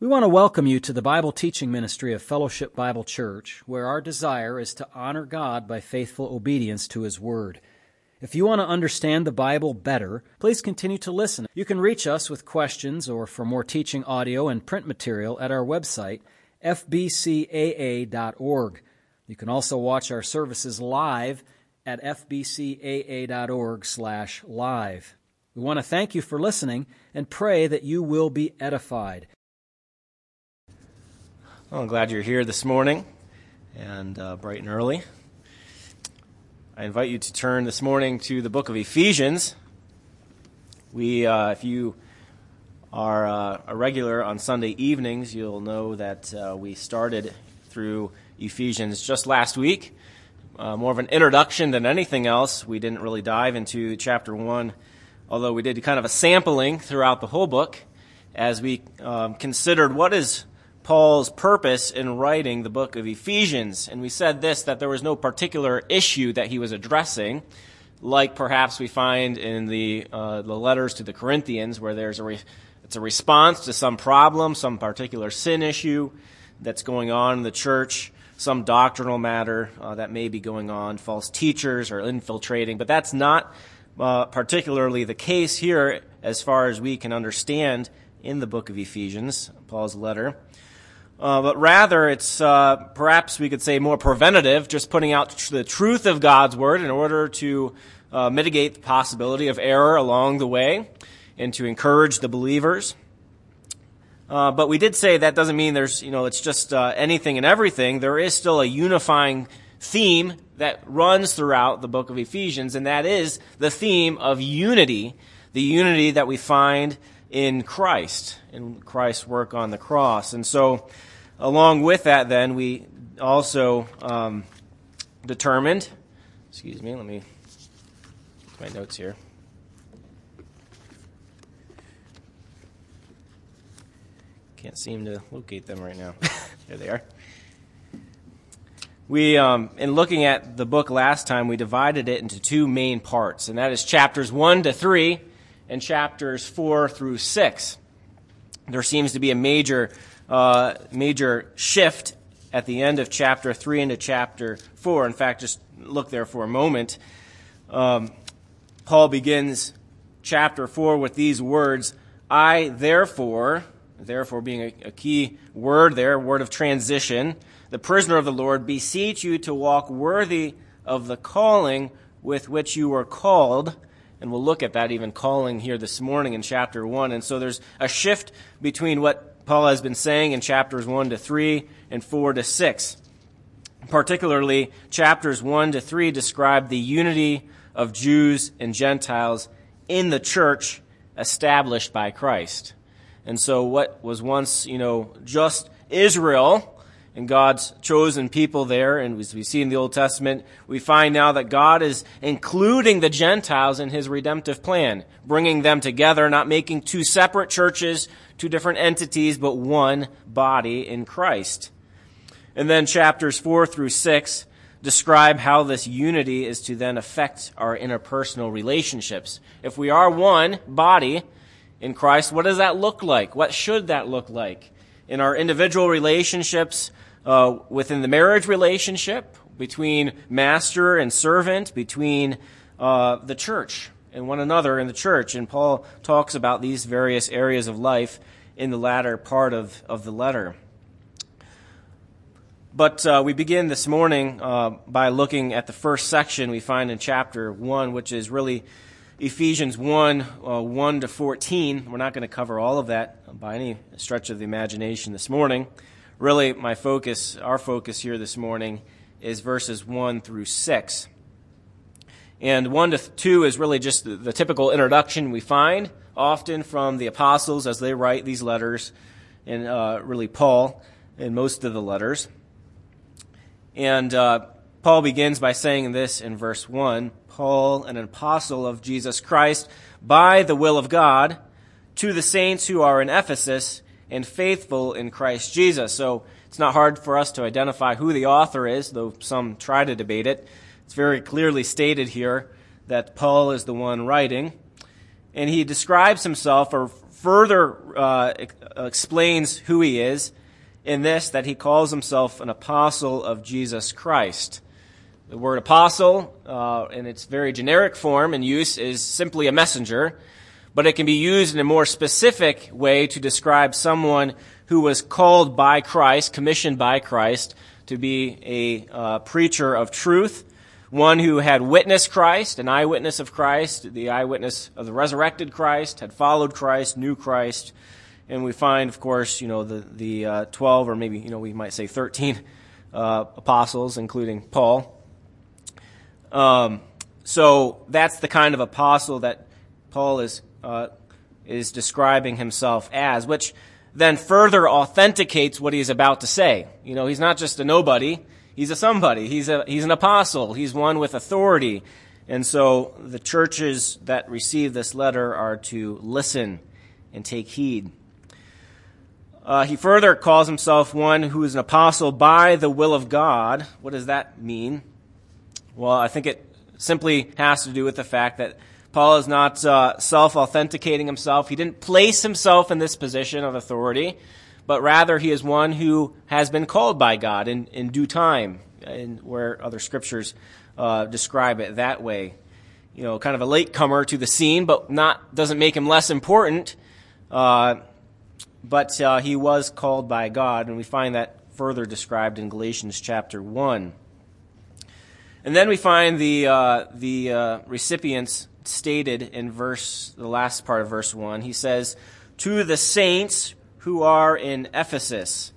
We want to welcome you to the Bible teaching ministry of Fellowship Bible Church, where our desire is to honor God by faithful obedience to His Word. If you want to understand the Bible better, please continue to listen. You can reach us with questions or for more teaching audio and print material at our website, fbcaa.org. You can also watch our services live at fbcaa.org/live. We want to thank you for listening and pray that you will be edified. Well, I'm glad you're here this morning and uh, bright and early. I invite you to turn this morning to the book of Ephesians. We, uh, if you are uh, a regular on Sunday evenings, you'll know that uh, we started through Ephesians just last week. Uh, more of an introduction than anything else. We didn't really dive into chapter one, although we did kind of a sampling throughout the whole book as we um, considered what is Paul's purpose in writing the book of Ephesians. And we said this that there was no particular issue that he was addressing, like perhaps we find in the, uh, the letters to the Corinthians, where there's a re- it's a response to some problem, some particular sin issue that's going on in the church, some doctrinal matter uh, that may be going on, false teachers are infiltrating. But that's not uh, particularly the case here as far as we can understand in the book of Ephesians, Paul's letter. Uh, but rather, it's uh, perhaps we could say more preventative, just putting out the truth of God's word in order to uh, mitigate the possibility of error along the way and to encourage the believers. Uh, but we did say that doesn't mean there's, you know, it's just uh, anything and everything. There is still a unifying theme that runs throughout the book of Ephesians, and that is the theme of unity, the unity that we find in Christ, in Christ's work on the cross. And so, along with that, then, we also um, determined, excuse me, let me my notes here. Can't seem to locate them right now. there they are. We, um, in looking at the book last time, we divided it into two main parts, and that is chapters 1 to 3 and chapters 4 through 6. There seems to be a major uh, major shift at the end of chapter 3 into chapter 4. In fact, just look there for a moment. Um, Paul begins chapter 4 with these words I, therefore, therefore being a, a key word there, word of transition, the prisoner of the Lord, beseech you to walk worthy of the calling with which you were called. And we'll look at that even calling here this morning in chapter 1. And so there's a shift between what Paul has been saying in chapters 1 to 3 and 4 to 6. Particularly, chapters 1 to 3 describe the unity of Jews and Gentiles in the church established by Christ. And so, what was once, you know, just Israel and God's chosen people there, and as we see in the Old Testament, we find now that God is including the Gentiles in his redemptive plan, bringing them together, not making two separate churches, two different entities, but one body in Christ. And then chapters 4 through 6 describe how this unity is to then affect our interpersonal relationships. If we are one body in Christ, what does that look like? What should that look like? In our individual relationships, uh, within the marriage relationship, between master and servant, between uh, the church and one another in the church. And Paul talks about these various areas of life in the latter part of, of the letter. But uh, we begin this morning uh, by looking at the first section we find in chapter 1, which is really Ephesians 1 uh, 1 to 14. We're not going to cover all of that by any stretch of the imagination this morning really my focus, our focus here this morning, is verses 1 through 6. And 1 to 2 is really just the, the typical introduction we find often from the apostles as they write these letters, and uh, really Paul in most of the letters. And uh, Paul begins by saying this in verse 1 Paul, an apostle of Jesus Christ, by the will of God, to the saints who are in Ephesus and faithful in Christ Jesus. So it's not hard for us to identify who the author is, though some try to debate it. It's very clearly stated here that Paul is the one writing. And he describes himself, or further uh, explains who he is in this that he calls himself an apostle of Jesus Christ. The word apostle, uh, in its very generic form and use, is simply a messenger, but it can be used in a more specific way to describe someone who was called by Christ, commissioned by Christ, to be a uh, preacher of truth, one who had witnessed Christ, an eyewitness of Christ, the eyewitness of the resurrected Christ, had followed Christ, knew Christ, and we find, of course, you know, the, the uh, 12, or maybe, you know, we might say 13 uh, apostles, including Paul. Um, so that's the kind of apostle that Paul is, uh, is describing himself as, which then further authenticates what he's about to say. You know, he's not just a nobody, he's a somebody. He's, a, he's an apostle, he's one with authority. And so the churches that receive this letter are to listen and take heed. Uh, he further calls himself one who is an apostle by the will of God. What does that mean? Well, I think it simply has to do with the fact that Paul is not uh, self authenticating himself. He didn't place himself in this position of authority, but rather he is one who has been called by God in, in due time, in, where other scriptures uh, describe it that way. You know, kind of a latecomer to the scene, but not doesn't make him less important. Uh, but uh, he was called by God, and we find that further described in Galatians chapter 1. And then we find the, uh, the uh, recipients stated in verse, the last part of verse 1. He says, To the saints who are in Ephesus.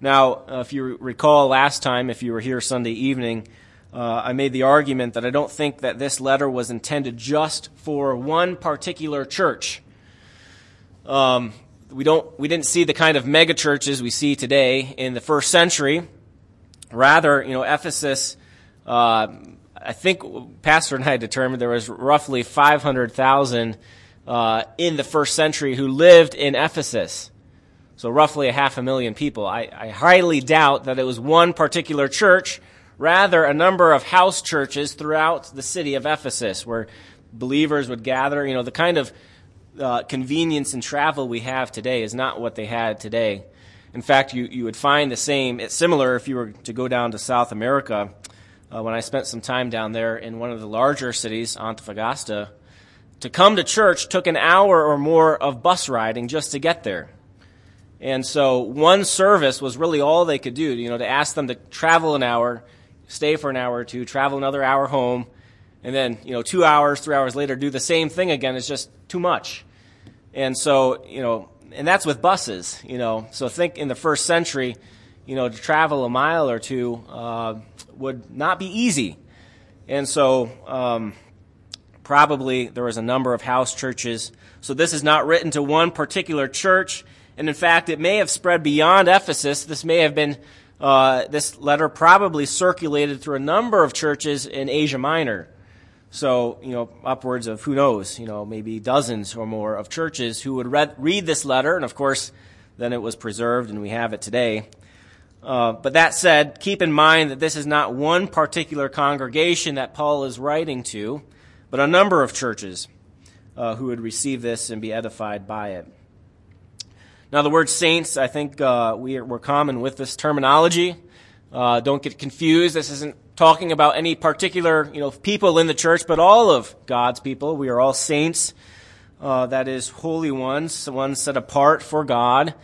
Now, uh, if you recall last time, if you were here Sunday evening, uh, I made the argument that I don't think that this letter was intended just for one particular church. Um, we don't we didn't see the kind of megachurches we see today in the first century. Rather, you know, Ephesus. Uh, I think Pastor and I determined there was roughly 500,000 uh, in the first century who lived in Ephesus. So roughly a half a million people. I, I highly doubt that it was one particular church, rather a number of house churches throughout the city of Ephesus where believers would gather. You know, the kind of uh, convenience and travel we have today is not what they had today. In fact, you, you would find the same, it's similar if you were to go down to South America. Uh, when I spent some time down there in one of the larger cities, Antofagasta, to come to church took an hour or more of bus riding just to get there. And so one service was really all they could do, you know, to ask them to travel an hour, stay for an hour or two, travel another hour home, and then, you know, two hours, three hours later do the same thing again is just too much. And so, you know, and that's with buses, you know. So think in the first century, you know, to travel a mile or two uh, would not be easy. And so, um, probably there was a number of house churches. So this is not written to one particular church. And in fact, it may have spread beyond Ephesus. This may have been, uh, this letter probably circulated through a number of churches in Asia Minor. So, you know, upwards of who knows, you know, maybe dozens or more of churches who would read, read this letter, and of course, then it was preserved and we have it today. Uh, but that said, keep in mind that this is not one particular congregation that Paul is writing to, but a number of churches uh, who would receive this and be edified by it. Now, the word saints, I think uh, we are, we're common with this terminology. Uh, don't get confused. This isn't talking about any particular, you know, people in the church, but all of God's people. We are all saints. Uh, that is, holy ones, the ones set apart for God.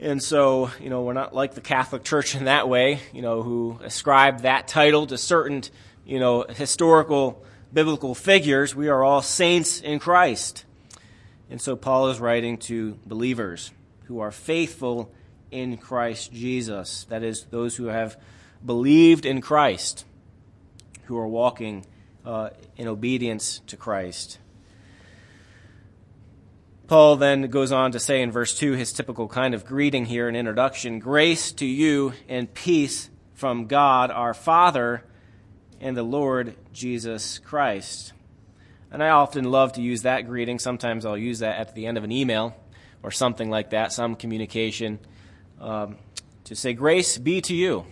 And so, you know, we're not like the Catholic Church in that way, you know, who ascribe that title to certain, you know, historical biblical figures. We are all saints in Christ. And so Paul is writing to believers who are faithful in Christ Jesus. That is, those who have believed in Christ, who are walking uh, in obedience to Christ. Paul then goes on to say in verse 2 his typical kind of greeting here in introduction Grace to you and peace from God our Father and the Lord Jesus Christ. And I often love to use that greeting. Sometimes I'll use that at the end of an email or something like that, some communication, um, to say, Grace be to you.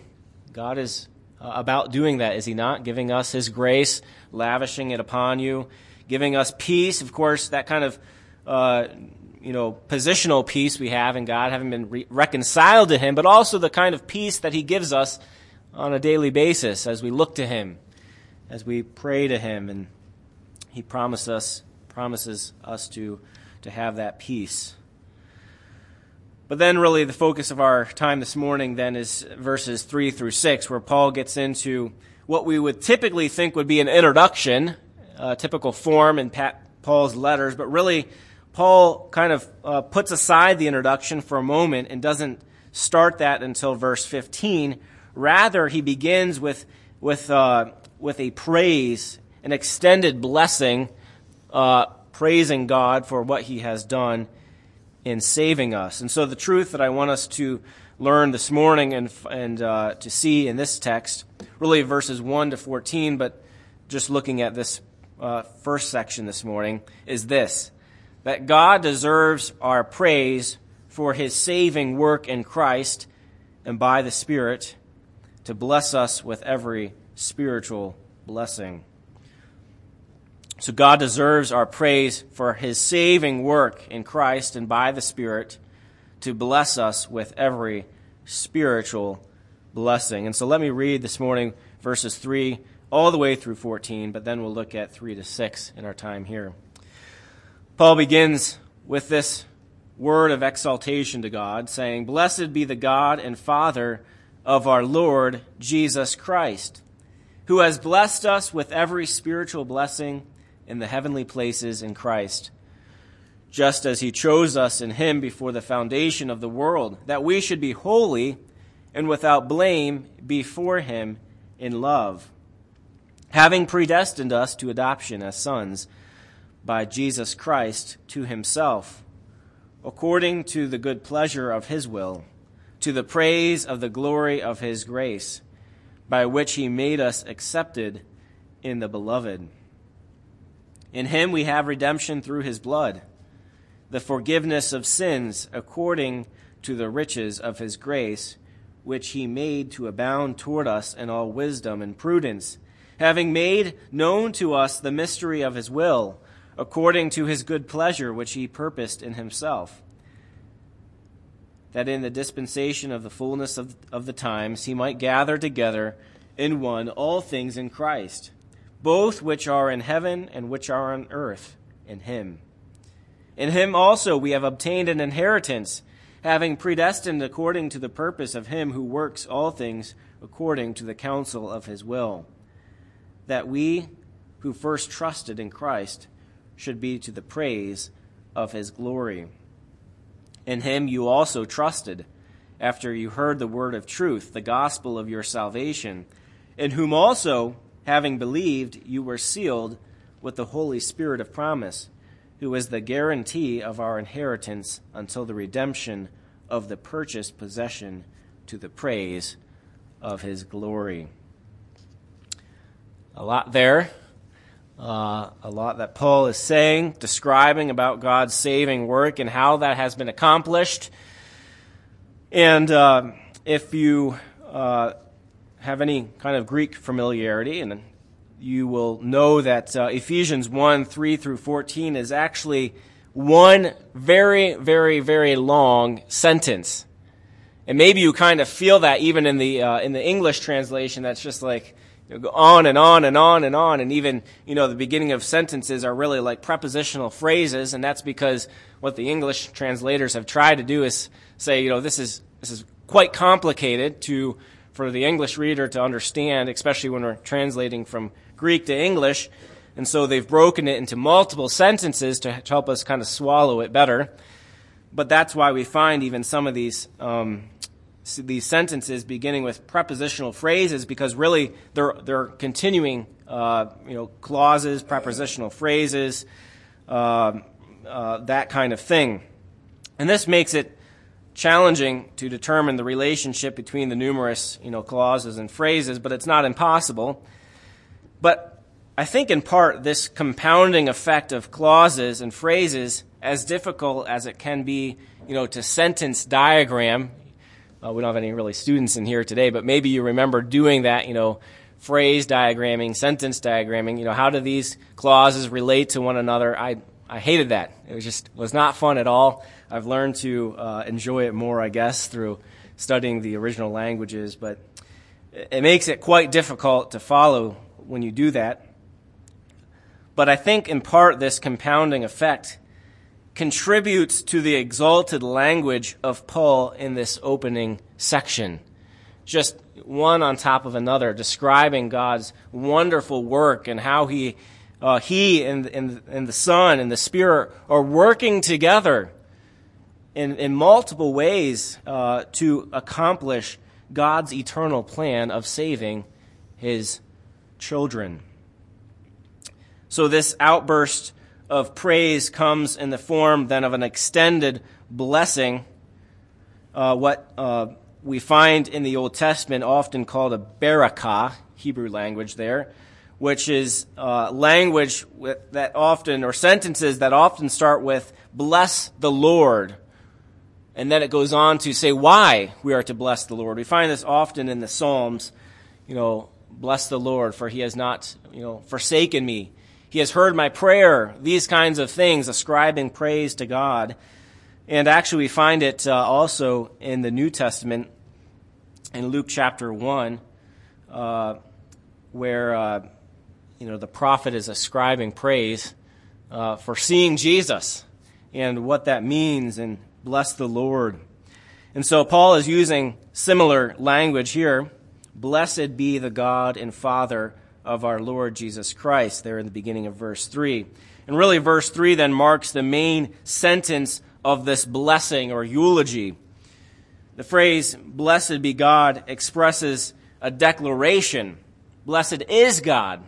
God is uh, about doing that, is He not? Giving us His grace, lavishing it upon you, giving us peace. Of course, that kind of uh, you know, positional peace we have in God, having been re- reconciled to Him, but also the kind of peace that He gives us on a daily basis as we look to Him, as we pray to Him, and He promises us, promises us to, to have that peace. But then, really, the focus of our time this morning then is verses 3 through 6, where Paul gets into what we would typically think would be an introduction, a typical form in Paul's letters, but really, Paul kind of uh, puts aside the introduction for a moment and doesn't start that until verse 15. Rather, he begins with, with, uh, with a praise, an extended blessing, uh, praising God for what he has done in saving us. And so, the truth that I want us to learn this morning and, and uh, to see in this text, really verses 1 to 14, but just looking at this uh, first section this morning, is this that God deserves our praise for his saving work in Christ and by the Spirit to bless us with every spiritual blessing. So God deserves our praise for his saving work in Christ and by the Spirit to bless us with every spiritual blessing. And so let me read this morning verses 3 all the way through 14, but then we'll look at 3 to 6 in our time here. Paul begins with this word of exaltation to God, saying, Blessed be the God and Father of our Lord Jesus Christ, who has blessed us with every spiritual blessing in the heavenly places in Christ, just as he chose us in him before the foundation of the world, that we should be holy and without blame before him in love, having predestined us to adoption as sons by Jesus Christ to himself, according to the good pleasure of his will, to the praise of the glory of his grace, by which he made us accepted in the beloved. In him we have redemption through his blood, the forgiveness of sins according to the riches of his grace, which he made to abound toward us in all wisdom and prudence, having made known to us the mystery of his will, according to his good pleasure which he purposed in himself, that in the dispensation of the fullness of, of the times he might gather together in one all things in Christ both which are in heaven and which are on earth, in him. In him also we have obtained an inheritance, having predestined according to the purpose of him who works all things according to the counsel of his will, that we who first trusted in Christ should be to the praise of his glory. In him you also trusted, after you heard the word of truth, the gospel of your salvation, in whom also having believed, you were sealed with the Holy Spirit of promise, who is the guarantee of our inheritance until the redemption of the purchased possession to the praise of his glory. A lot there. Uh, a lot that Paul is saying, describing about God's saving work and how that has been accomplished. And uh, if you uh, have any kind of Greek familiarity, and you will know that uh, Ephesians 1 3 through 14 is actually one very, very, very long sentence. And maybe you kind of feel that even in the, uh, in the English translation, that's just like, go on and on and on and on. And even, you know, the beginning of sentences are really like prepositional phrases. And that's because what the English translators have tried to do is say, you know, this is, this is quite complicated to for the English reader to understand, especially when we're translating from Greek to English. And so they've broken it into multiple sentences to help us kind of swallow it better. But that's why we find even some of these um, these sentences beginning with prepositional phrases because really they're they're continuing uh, you know clauses, prepositional phrases, uh, uh, that kind of thing. And this makes it challenging to determine the relationship between the numerous you know, clauses and phrases, but it's not impossible. But I think in part this compounding effect of clauses and phrases, as difficult as it can be, you know, to sentence diagram. Uh, we don't have any really students in here today, but maybe you remember doing that, you know, phrase diagramming, sentence diagramming. You know, how do these clauses relate to one another? I I hated that. It was just was not fun at all. I've learned to uh, enjoy it more, I guess, through studying the original languages, but it makes it quite difficult to follow when you do that. But I think in part this compounding effect contributes to the exalted language of Paul in this opening section. Just one on top of another, describing God's wonderful work and how he, uh, he and, and, and the Son and the Spirit are working together in, in multiple ways uh, to accomplish God's eternal plan of saving his children. So, this outburst of praise comes in the form then of an extended blessing, uh, what uh, we find in the Old Testament often called a barakah, Hebrew language there, which is uh, language that often, or sentences that often start with, bless the Lord. And then it goes on to say why we are to bless the Lord. We find this often in the Psalms, you know, bless the Lord, for he has not, you know, forsaken me. He has heard my prayer. These kinds of things, ascribing praise to God. And actually, we find it uh, also in the New Testament, in Luke chapter 1, uh, where, uh, you know, the prophet is ascribing praise uh, for seeing Jesus and what that means, and bless the Lord. And so Paul is using similar language here. Blessed be the God and Father of our Lord Jesus Christ, there in the beginning of verse 3. And really, verse 3 then marks the main sentence of this blessing or eulogy. The phrase, blessed be God, expresses a declaration. Blessed is God.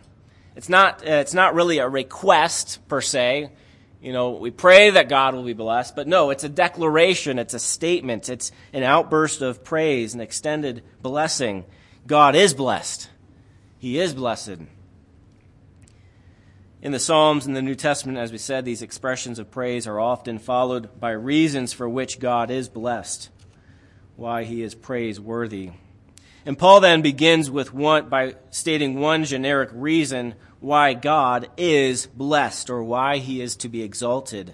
It's not, uh, it's not really a request per se. You know, we pray that God will be blessed, but no, it's a declaration, it's a statement, it's an outburst of praise, an extended blessing. God is blessed. He is blessed. In the Psalms and the New Testament, as we said, these expressions of praise are often followed by reasons for which God is blessed, why he is praiseworthy. And Paul then begins with one by stating one generic reason why God is blessed or why he is to be exalted.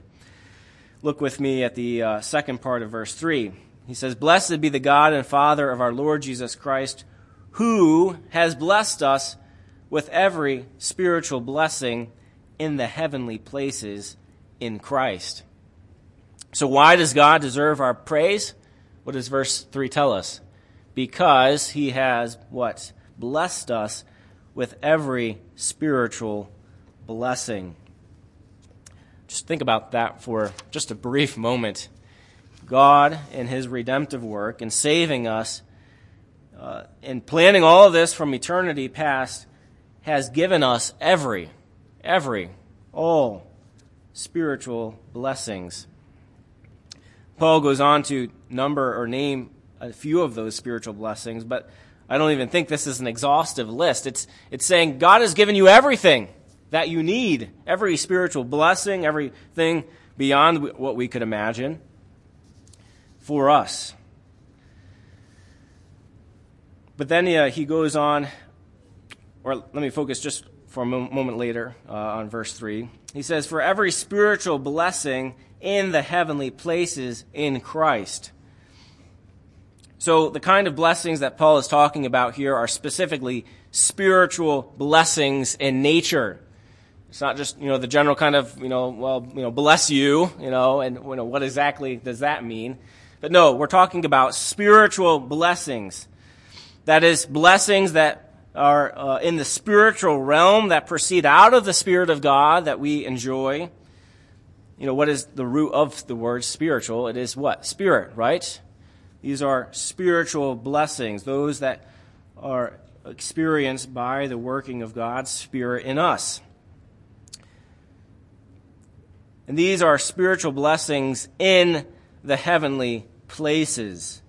Look with me at the uh, second part of verse 3. He says, Blessed be the God and Father of our Lord Jesus Christ who has blessed us with every spiritual blessing in the heavenly places in Christ. So, why does God deserve our praise? What does verse 3 tell us? Because he has what? Blessed us with every spiritual blessing. Just think about that for just a brief moment. God, in his redemptive work, in saving us, uh, in planning all of this from eternity past, has given us every, every, all spiritual blessings. Paul goes on to number or name a few of those spiritual blessings, but I don't even think this is an exhaustive list. It's, it's saying God has given you everything that you need, every spiritual blessing, everything beyond what we could imagine for us. But then uh, he goes on, or let me focus just for a moment later uh, on verse 3. He says, For every spiritual blessing in the heavenly places in Christ. So the kind of blessings that Paul is talking about here are specifically spiritual blessings in nature. It's not just, you know, the general kind of, you know, well, you know, bless you, you know, and you know, what exactly does that mean? But no, we're talking about spiritual blessings that is, blessings that are uh, in the spiritual realm that proceed out of the Spirit of God that we enjoy. You know, what is the root of the word spiritual? It is what? Spirit, right? These are spiritual blessings, those that are experienced by the working of God's Spirit in us. And these are spiritual blessings in the heavenly places.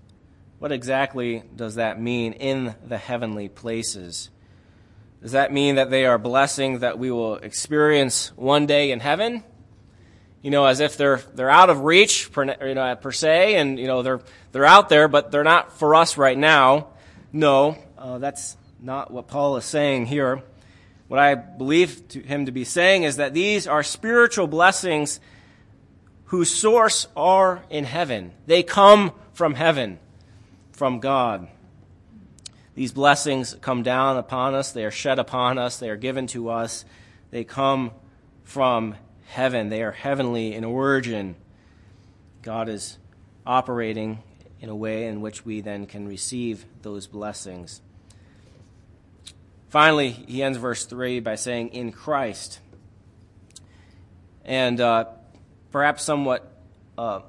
What exactly does that mean in the heavenly places? Does that mean that they are blessings that we will experience one day in heaven? You know, as if they're they're out of reach per, you know, per se, and you know they're they're out there, but they're not for us right now. No, uh, that's not what Paul is saying here. What I believe to him to be saying is that these are spiritual blessings whose source are in heaven. They come from heaven, from God. These blessings come down upon us, they are shed upon us, they are given to us. They come from heaven, they are heavenly in origin. God is operating in a way in which we then can receive those blessings. Finally, he ends verse 3 by saying, In Christ. And uh, perhaps somewhat uh,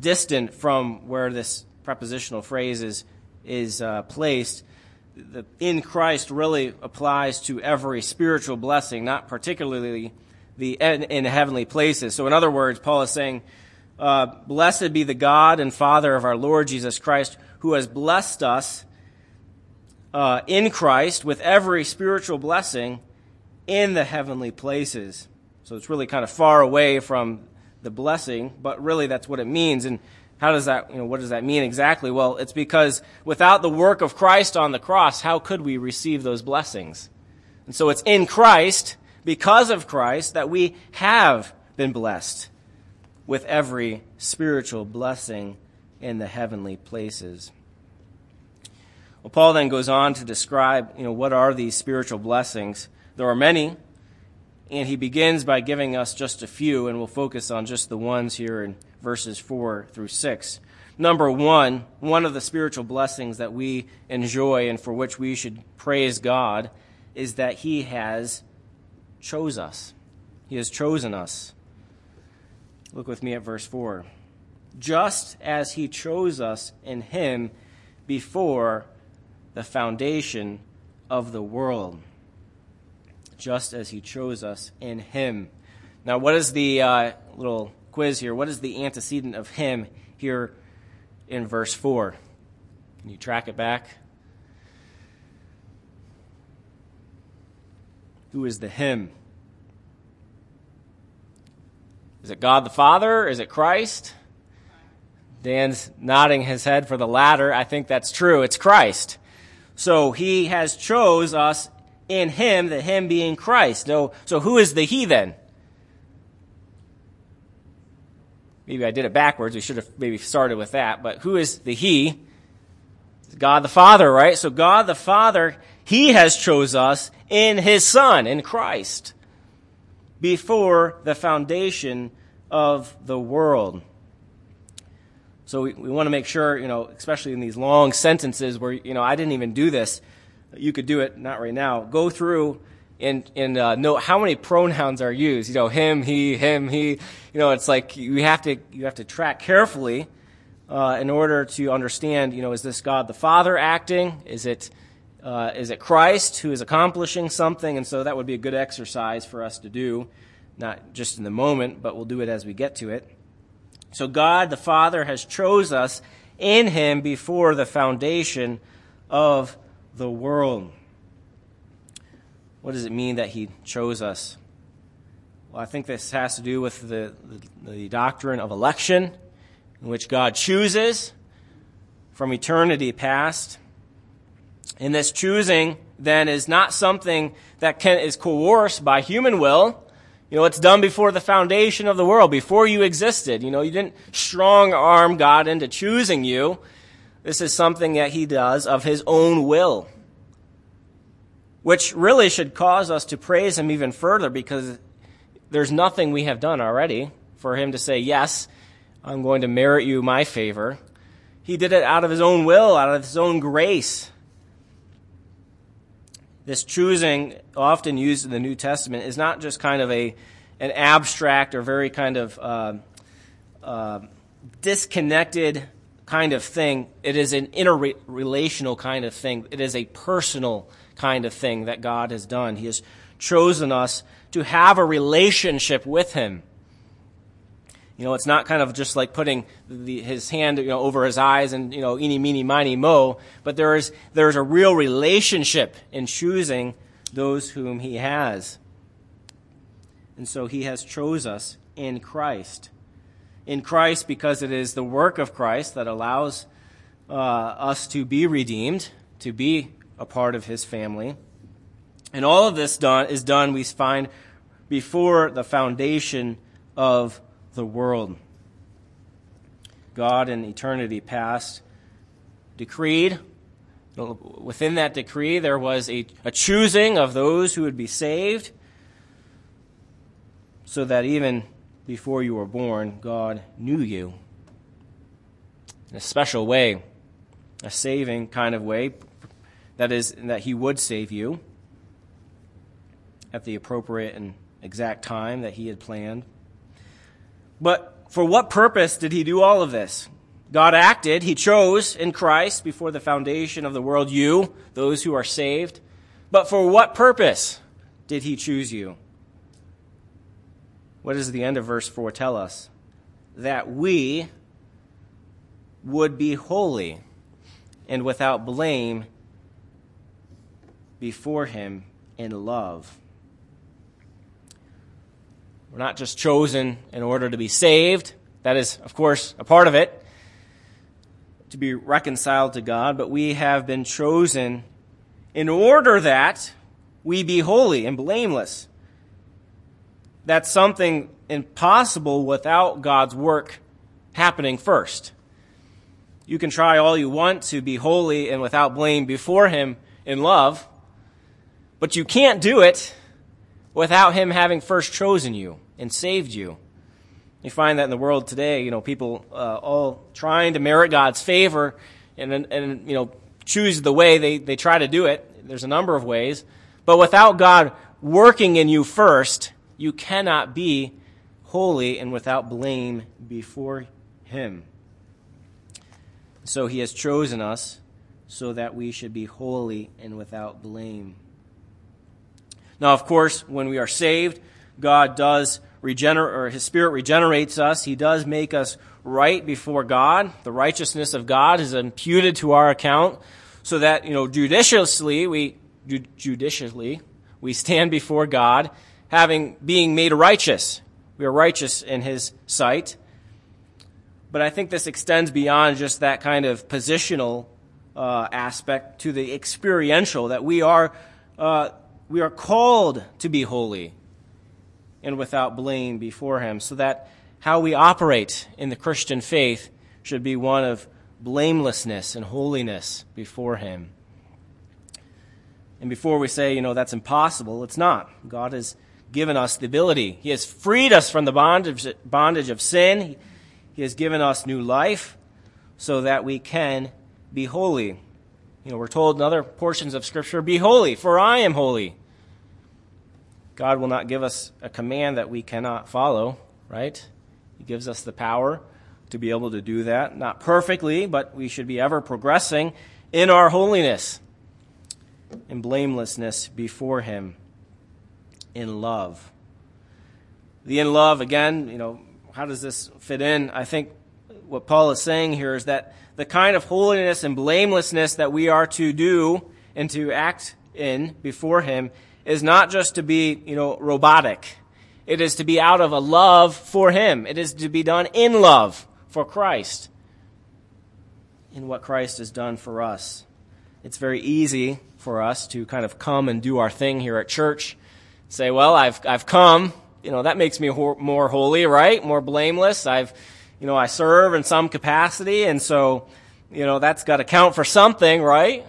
distant from where this prepositional phrase is, is uh, placed, the in Christ really applies to every spiritual blessing, not particularly the in, in heavenly places. So, in other words, Paul is saying, uh, Blessed be the God and Father of our Lord Jesus Christ, who has blessed us uh, in Christ with every spiritual blessing in the heavenly places. So it's really kind of far away from the blessing, but really that's what it means. And how does that, you know, what does that mean exactly? Well, it's because without the work of Christ on the cross, how could we receive those blessings? And so it's in Christ, because of Christ, that we have been blessed with every spiritual blessing in the heavenly places. Well, Paul then goes on to describe, you know, what are these spiritual blessings? There are many, and he begins by giving us just a few, and we'll focus on just the ones here in verses 4 through 6. Number one, one of the spiritual blessings that we enjoy and for which we should praise God is that he has chose us. He has chosen us. Look with me at verse 4. Just as he chose us in him before the foundation of the world, just as he chose us in him. Now, what is the uh, little quiz here? What is the antecedent of him here in verse 4? Can you track it back? Who is the him? Is it God the Father? Is it Christ? Dan's nodding his head for the latter. I think that's true. It's Christ. So he has chose us in him, the him being Christ. No, so who is the he then? Maybe I did it backwards. We should have maybe started with that. But who is the he? God the Father, right? So God the Father, he has chose us in his Son, in Christ, before the foundation of the world. So we, we want to make sure, you know, especially in these long sentences where, you know, I didn't even do this. You could do it, not right now. Go through and, and uh, note how many pronouns are used. You know, him, he, him, he. You know, it's like you have to, you have to track carefully uh, in order to understand, you know, is this God the Father acting? Is it, uh, is it Christ who is accomplishing something? And so that would be a good exercise for us to do, not just in the moment, but we'll do it as we get to it. So God the Father has chose us in him before the foundation of the world. What does it mean that he chose us? Well, I think this has to do with the, the, the doctrine of election, in which God chooses from eternity past. And this choosing then is not something that can, is coerced by human will, you know, it's done before the foundation of the world, before you existed. You know, you didn't strong arm God into choosing you. This is something that He does of His own will, which really should cause us to praise Him even further because there's nothing we have done already for Him to say, Yes, I'm going to merit you my favor. He did it out of His own will, out of His own grace. This choosing, often used in the New Testament, is not just kind of a an abstract or very kind of uh, uh, disconnected kind of thing. It is an interrelational kind of thing. It is a personal kind of thing that God has done. He has chosen us to have a relationship with Him. You know, it's not kind of just like putting the, his hand, you know, over his eyes and, you know, eeny, meeny, miny, mo, but there is, there is a real relationship in choosing those whom he has. And so he has chose us in Christ. In Christ because it is the work of Christ that allows uh, us to be redeemed, to be a part of his family. And all of this done is done, we find, before the foundation of the world. God in eternity past decreed. Within that decree, there was a, a choosing of those who would be saved, so that even before you were born, God knew you in a special way, a saving kind of way, that is, that He would save you at the appropriate and exact time that He had planned. But for what purpose did He do all of this? God acted, He chose in Christ before the foundation of the world you, those who are saved. But for what purpose did He choose you? What does the end of verse 4 tell us? That we would be holy and without blame before Him in love. We're not just chosen in order to be saved. That is, of course, a part of it, to be reconciled to God, but we have been chosen in order that we be holy and blameless. That's something impossible without God's work happening first. You can try all you want to be holy and without blame before Him in love, but you can't do it without Him having first chosen you and saved you. You find that in the world today, you know, people uh, all trying to merit God's favor and, and, you know, choose the way they, they try to do it. There's a number of ways. But without God working in you first, you cannot be holy and without blame before Him. So He has chosen us so that we should be holy and without blame. Now, of course, when we are saved, God does regenerate, or His Spirit regenerates us. He does make us right before God. The righteousness of God is imputed to our account, so that you know judiciously we judicially we stand before God, having being made righteous. We are righteous in His sight. But I think this extends beyond just that kind of positional uh, aspect to the experiential that we are uh, we are called to be holy and without blame before Him, so that how we operate in the Christian faith should be one of blamelessness and holiness before Him. And before we say, you know, that's impossible, it's not. God has given us the ability. He has freed us from the bondage, bondage of sin. He has given us new life so that we can be holy. You know, we're told in other portions of Scripture, be holy, for I am holy. God will not give us a command that we cannot follow, right? He gives us the power to be able to do that. Not perfectly, but we should be ever progressing in our holiness and blamelessness before Him in love. The in love, again, you know, how does this fit in? I think what Paul is saying here is that the kind of holiness and blamelessness that we are to do and to act in before Him is not just to be, you know, robotic. It is to be out of a love for Him. It is to be done in love for Christ, in what Christ has done for us. It's very easy for us to kind of come and do our thing here at church. Say, well, I've, I've come. You know, that makes me ho- more holy, right? More blameless. I've, you know, I serve in some capacity, and so, you know, that's got to count for something, right?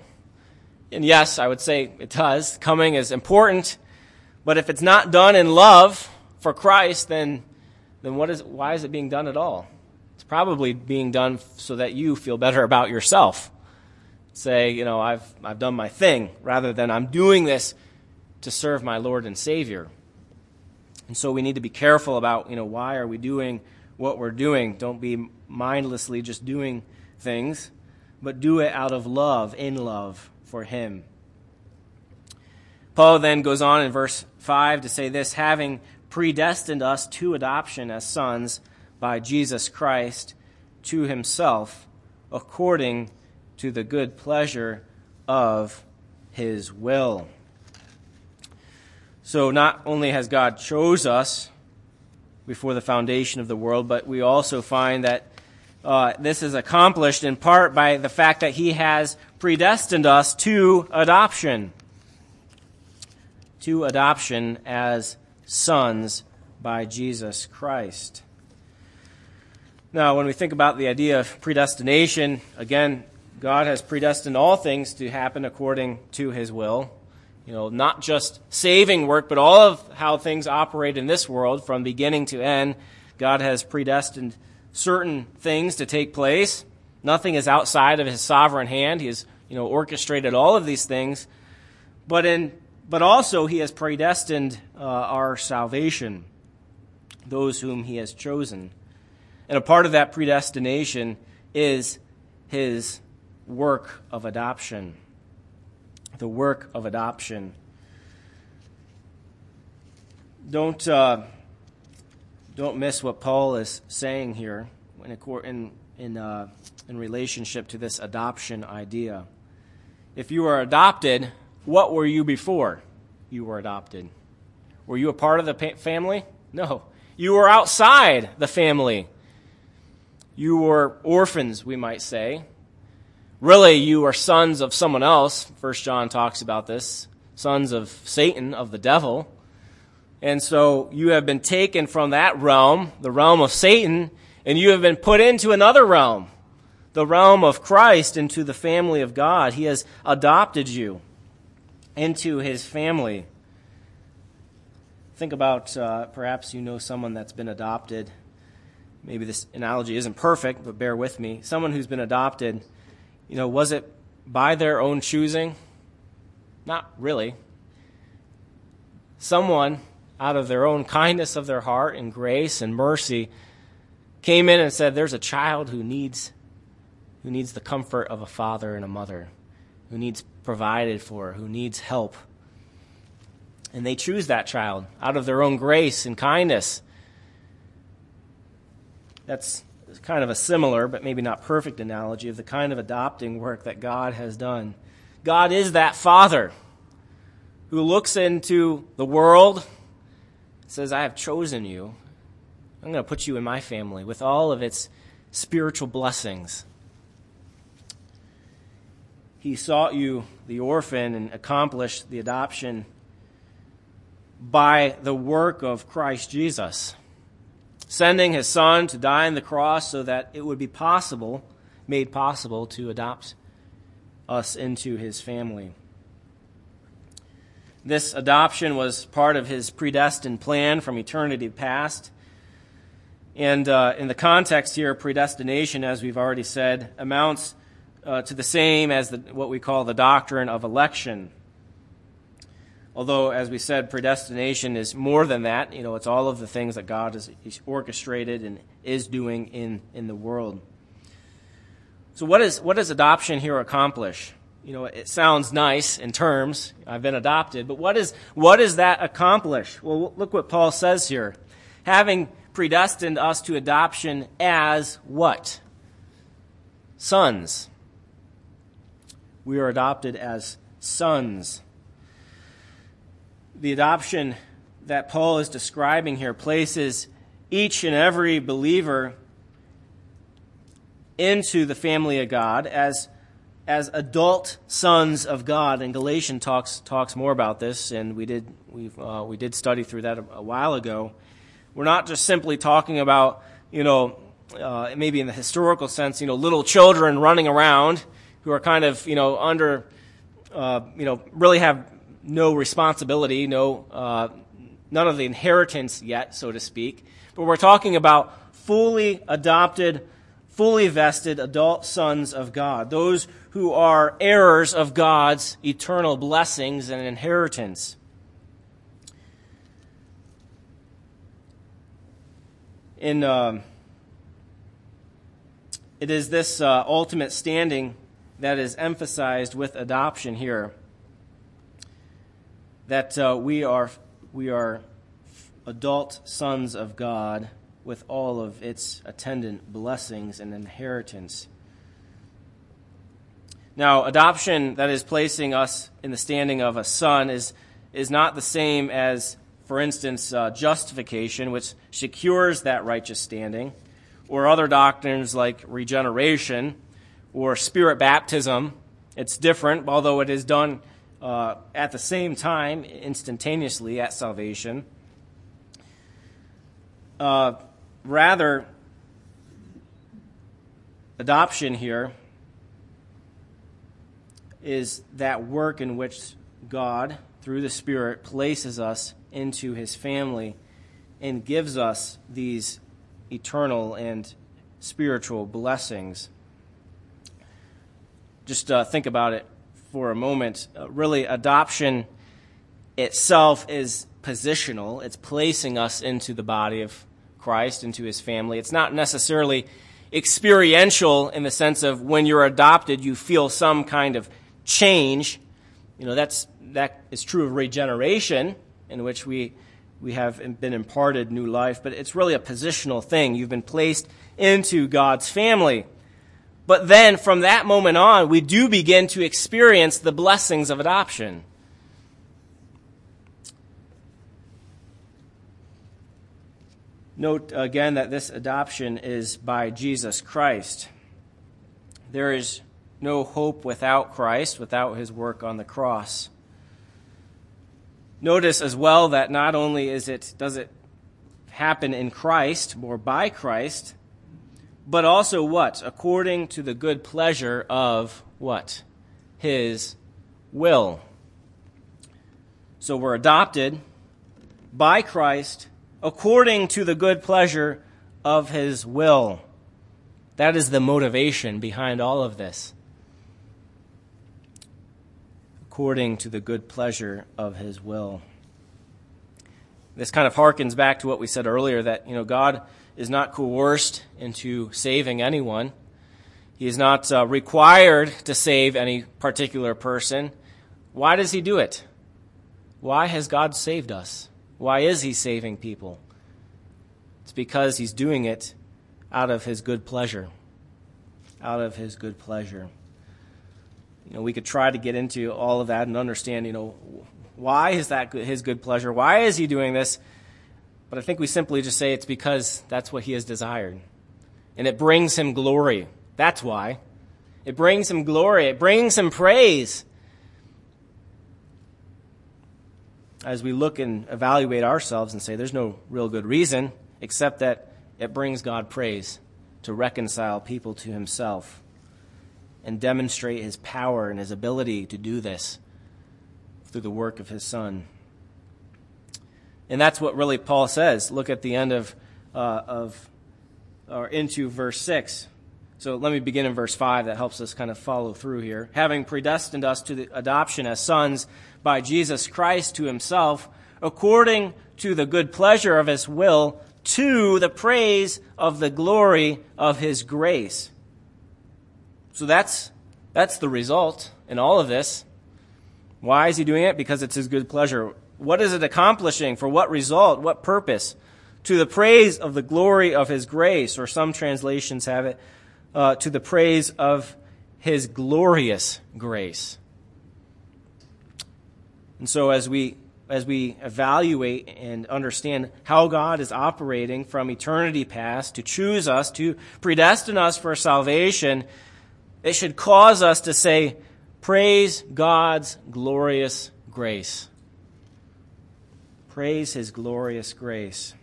And yes, I would say it does. Coming is important. But if it's not done in love for Christ, then, then what is, why is it being done at all? It's probably being done so that you feel better about yourself. Say, you know, I've, I've done my thing, rather than I'm doing this to serve my Lord and Savior. And so we need to be careful about, you know, why are we doing what we're doing? Don't be mindlessly just doing things, but do it out of love, in love for him. Paul then goes on in verse 5 to say this having predestined us to adoption as sons by Jesus Christ to himself, according to the good pleasure of his will. So not only has God chose us before the foundation of the world, but we also find that uh, this is accomplished in part by the fact that he has predestined us to adoption. to adoption as sons by Jesus Christ. Now, when we think about the idea of predestination, again, God has predestined all things to happen according to his will. You know, not just saving work, but all of how things operate in this world from beginning to end. God has predestined certain things to take place. Nothing is outside of his sovereign hand. He has, you know, orchestrated all of these things. But in but also he has predestined uh, our salvation, those whom he has chosen. And a part of that predestination is his work of adoption. The work of adoption. Don't, uh, don't miss what Paul is saying here in, in, in, uh, in relationship to this adoption idea. If you are adopted, what were you before you were adopted? Were you a part of the family? No. You were outside the family. You were orphans, we might say. Really, you are sons of someone else. First John talks about this. Sons of Satan, of the devil. And so you have been taken from that realm, the realm of Satan, and you have been put into another realm, the realm of Christ, into the family of God. He has adopted you into his family. Think about uh, perhaps you know someone that's been adopted maybe this analogy isn't perfect, but bear with me. Someone who's been adopted, you know, was it by their own choosing? Not really. Someone, out of their own kindness of their heart and grace and mercy, came in and said, There's a child who needs, who needs the comfort of a father and a mother, who needs provided for, who needs help. And they choose that child out of their own grace and kindness. That's kind of a similar, but maybe not perfect analogy of the kind of adopting work that God has done. God is that Father who looks into the world, says, I have chosen you. I'm going to put you in my family with all of its spiritual blessings. He sought you, the orphan, and accomplished the adoption by the work of Christ Jesus sending his son to die on the cross so that it would be possible, made possible, to adopt us into his family. This adoption was part of his predestined plan from eternity past. And uh, in the context here, predestination, as we've already said, amounts uh, to the same as the, what we call the doctrine of election. Although, as we said, predestination is more than that. You know, it's all of the things that God has orchestrated and is doing in, in the world. So, what, is, what does adoption here accomplish? You know, it sounds nice in terms. I've been adopted. But what, is, what does that accomplish? Well, look what Paul says here. Having predestined us to adoption as what? Sons. We are adopted as sons the adoption that Paul is describing here places each and every believer into the family of God as, as adult sons of God. And Galatians talks, talks more about this, and we did, we uh, we did study through that a, a, while ago. We're not just simply talking about, you know, uh, maybe in the historical sense, you know, little children running around who are kind of, you know, under, uh, you know, really have no responsibility, no, uh, none of the inheritance yet, so to speak. But we're talking about fully adopted, fully vested adult sons of God, those who are heirs of God's eternal blessings and inheritance. In, uh, it is this uh, ultimate standing that is emphasized with adoption here that uh, we are we are adult sons of God with all of its attendant blessings and inheritance. Now, adoption that is placing us in the standing of a son is is not the same as, for instance, uh, justification, which secures that righteous standing, or other doctrines like regeneration or spirit baptism. It's different, although it is done uh, at the same time, instantaneously at salvation. Uh, rather, adoption here is that work in which God, through the Spirit, places us into his family and gives us these eternal and spiritual blessings. Just uh, think about it for a moment. Uh, really, adoption itself is positional, it's placing us into the body of Christ, into his family. It's not necessarily experiential in the sense of when you're adopted, you feel some kind of change. You know, that's, that is true of regeneration, in which we, we have been imparted new life, but it's really a positional thing. You've been placed into God's family. But then from that moment on, we do begin to experience the blessings of adoption. Note again that this adoption is by Jesus Christ. There is no hope without Christ, without his work on the cross. Notice as well that not only is it does it happen in Christ or by Christ, but also what? According to the good pleasure of what? His will. So we're adopted by Christ according to the good pleasure of his will. That is the motivation behind all of this. According to the good pleasure of his will. This kind of harkens back to what we said earlier that, you know, God is not coerced into saving anyone. He is not uh, required to save any particular person. Why does he do it? Why has God saved us? Why is he saving people? It's because he's doing it out of his good pleasure. Out of his good pleasure. You know, we could try to get into all of that and understand, you know, why is that his good pleasure? Why is he doing this? But I think we simply just say it's because that's what he has desired. And it brings him glory. That's why. It brings him glory. It brings him praise. As we look and evaluate ourselves and say, there's no real good reason except that it brings God praise to reconcile people to himself and demonstrate his power and his ability to do this through the work of his Son. And that's what really Paul says. Look at the end of, uh, of or into verse 6. So let me begin in verse 5. That helps us kind of follow through here. Having predestined us to the adoption as sons by Jesus Christ to himself, according to the good pleasure of his will, to the praise of the glory of his grace. So that's, that's the result in all of this. Why is he doing it? Because it's his good pleasure. What is it accomplishing? For what result? What purpose? To the praise of the glory of his grace, or some translations have it, uh, to the praise of his glorious grace. And so as we as we evaluate and understand how God is operating from eternity past to choose us, to predestine us for salvation, it should cause us to say, Praise God's glorious grace. Praise his glorious grace.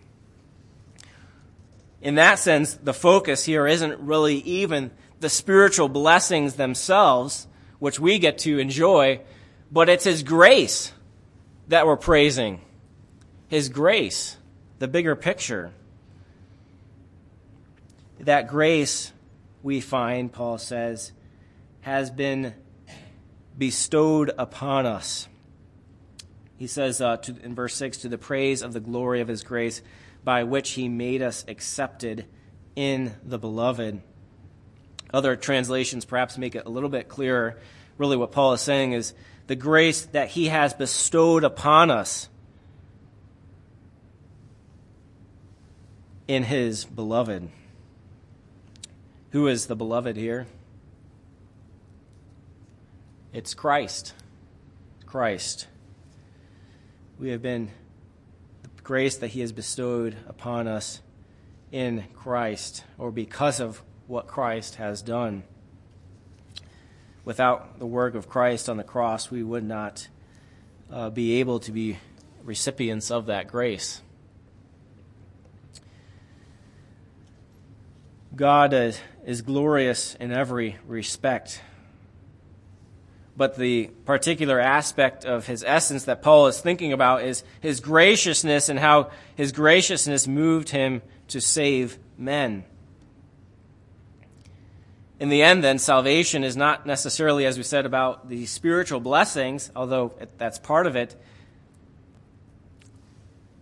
In that sense, the focus here isn't really even the spiritual blessings themselves, which we get to enjoy, but it's his grace that we're praising. His grace, the bigger picture. That grace, we find, Paul says, has been bestowed upon us. He says uh, to, in verse 6 to the praise of the glory of his grace, by which he made us accepted in the beloved. Other translations perhaps make it a little bit clearer. Really, what Paul is saying is the grace that he has bestowed upon us in his beloved. Who is the beloved here? It's Christ. Christ. We have been the grace that he has bestowed upon us in Christ, or because of what Christ has done. without the work of Christ on the cross, we would not uh, be able to be recipients of that grace. God is, is glorious in every respect. But the particular aspect of his essence that Paul is thinking about is his graciousness and how his graciousness moved him to save men. In the end, then, salvation is not necessarily, as we said, about the spiritual blessings, although that's part of it.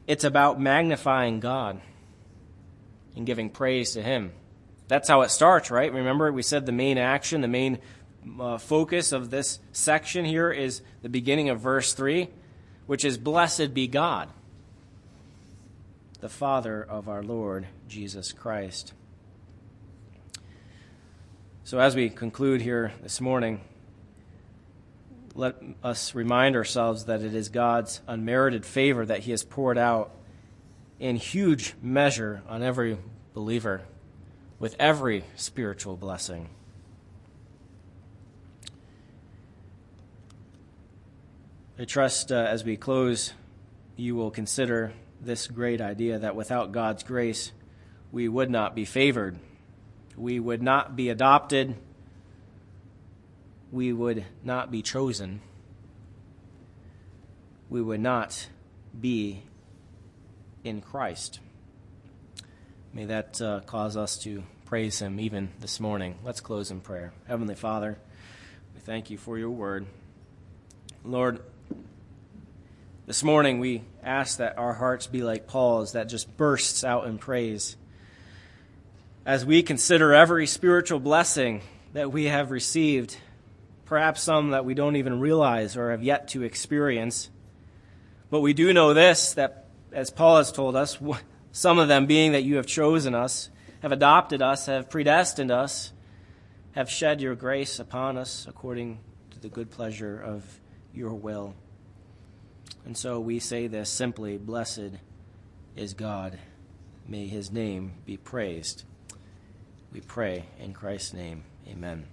It's about magnifying God and giving praise to Him. That's how it starts, right? Remember, we said the main action, the main uh, focus of this section here is the beginning of verse 3, which is Blessed be God, the Father of our Lord Jesus Christ. So, as we conclude here this morning, let us remind ourselves that it is God's unmerited favor that He has poured out in huge measure on every believer with every spiritual blessing. I trust uh, as we close, you will consider this great idea that without God's grace, we would not be favored we would not be adopted, we would not be chosen, we would not be in Christ. May that uh, cause us to praise Him even this morning. Let's close in prayer. Heavenly Father, we thank you for your word. Lord, this morning we ask that our hearts be like Paul's, that just bursts out in praise as we consider every spiritual blessing that we have received, perhaps some that we don't even realize or have yet to experience. But we do know this that, as Paul has told us, some of them being that you have chosen us, have adopted us, have predestined us, have shed your grace upon us according to the good pleasure of your will. And so we say this simply Blessed is God. May his name be praised. We pray in Christ's name. Amen.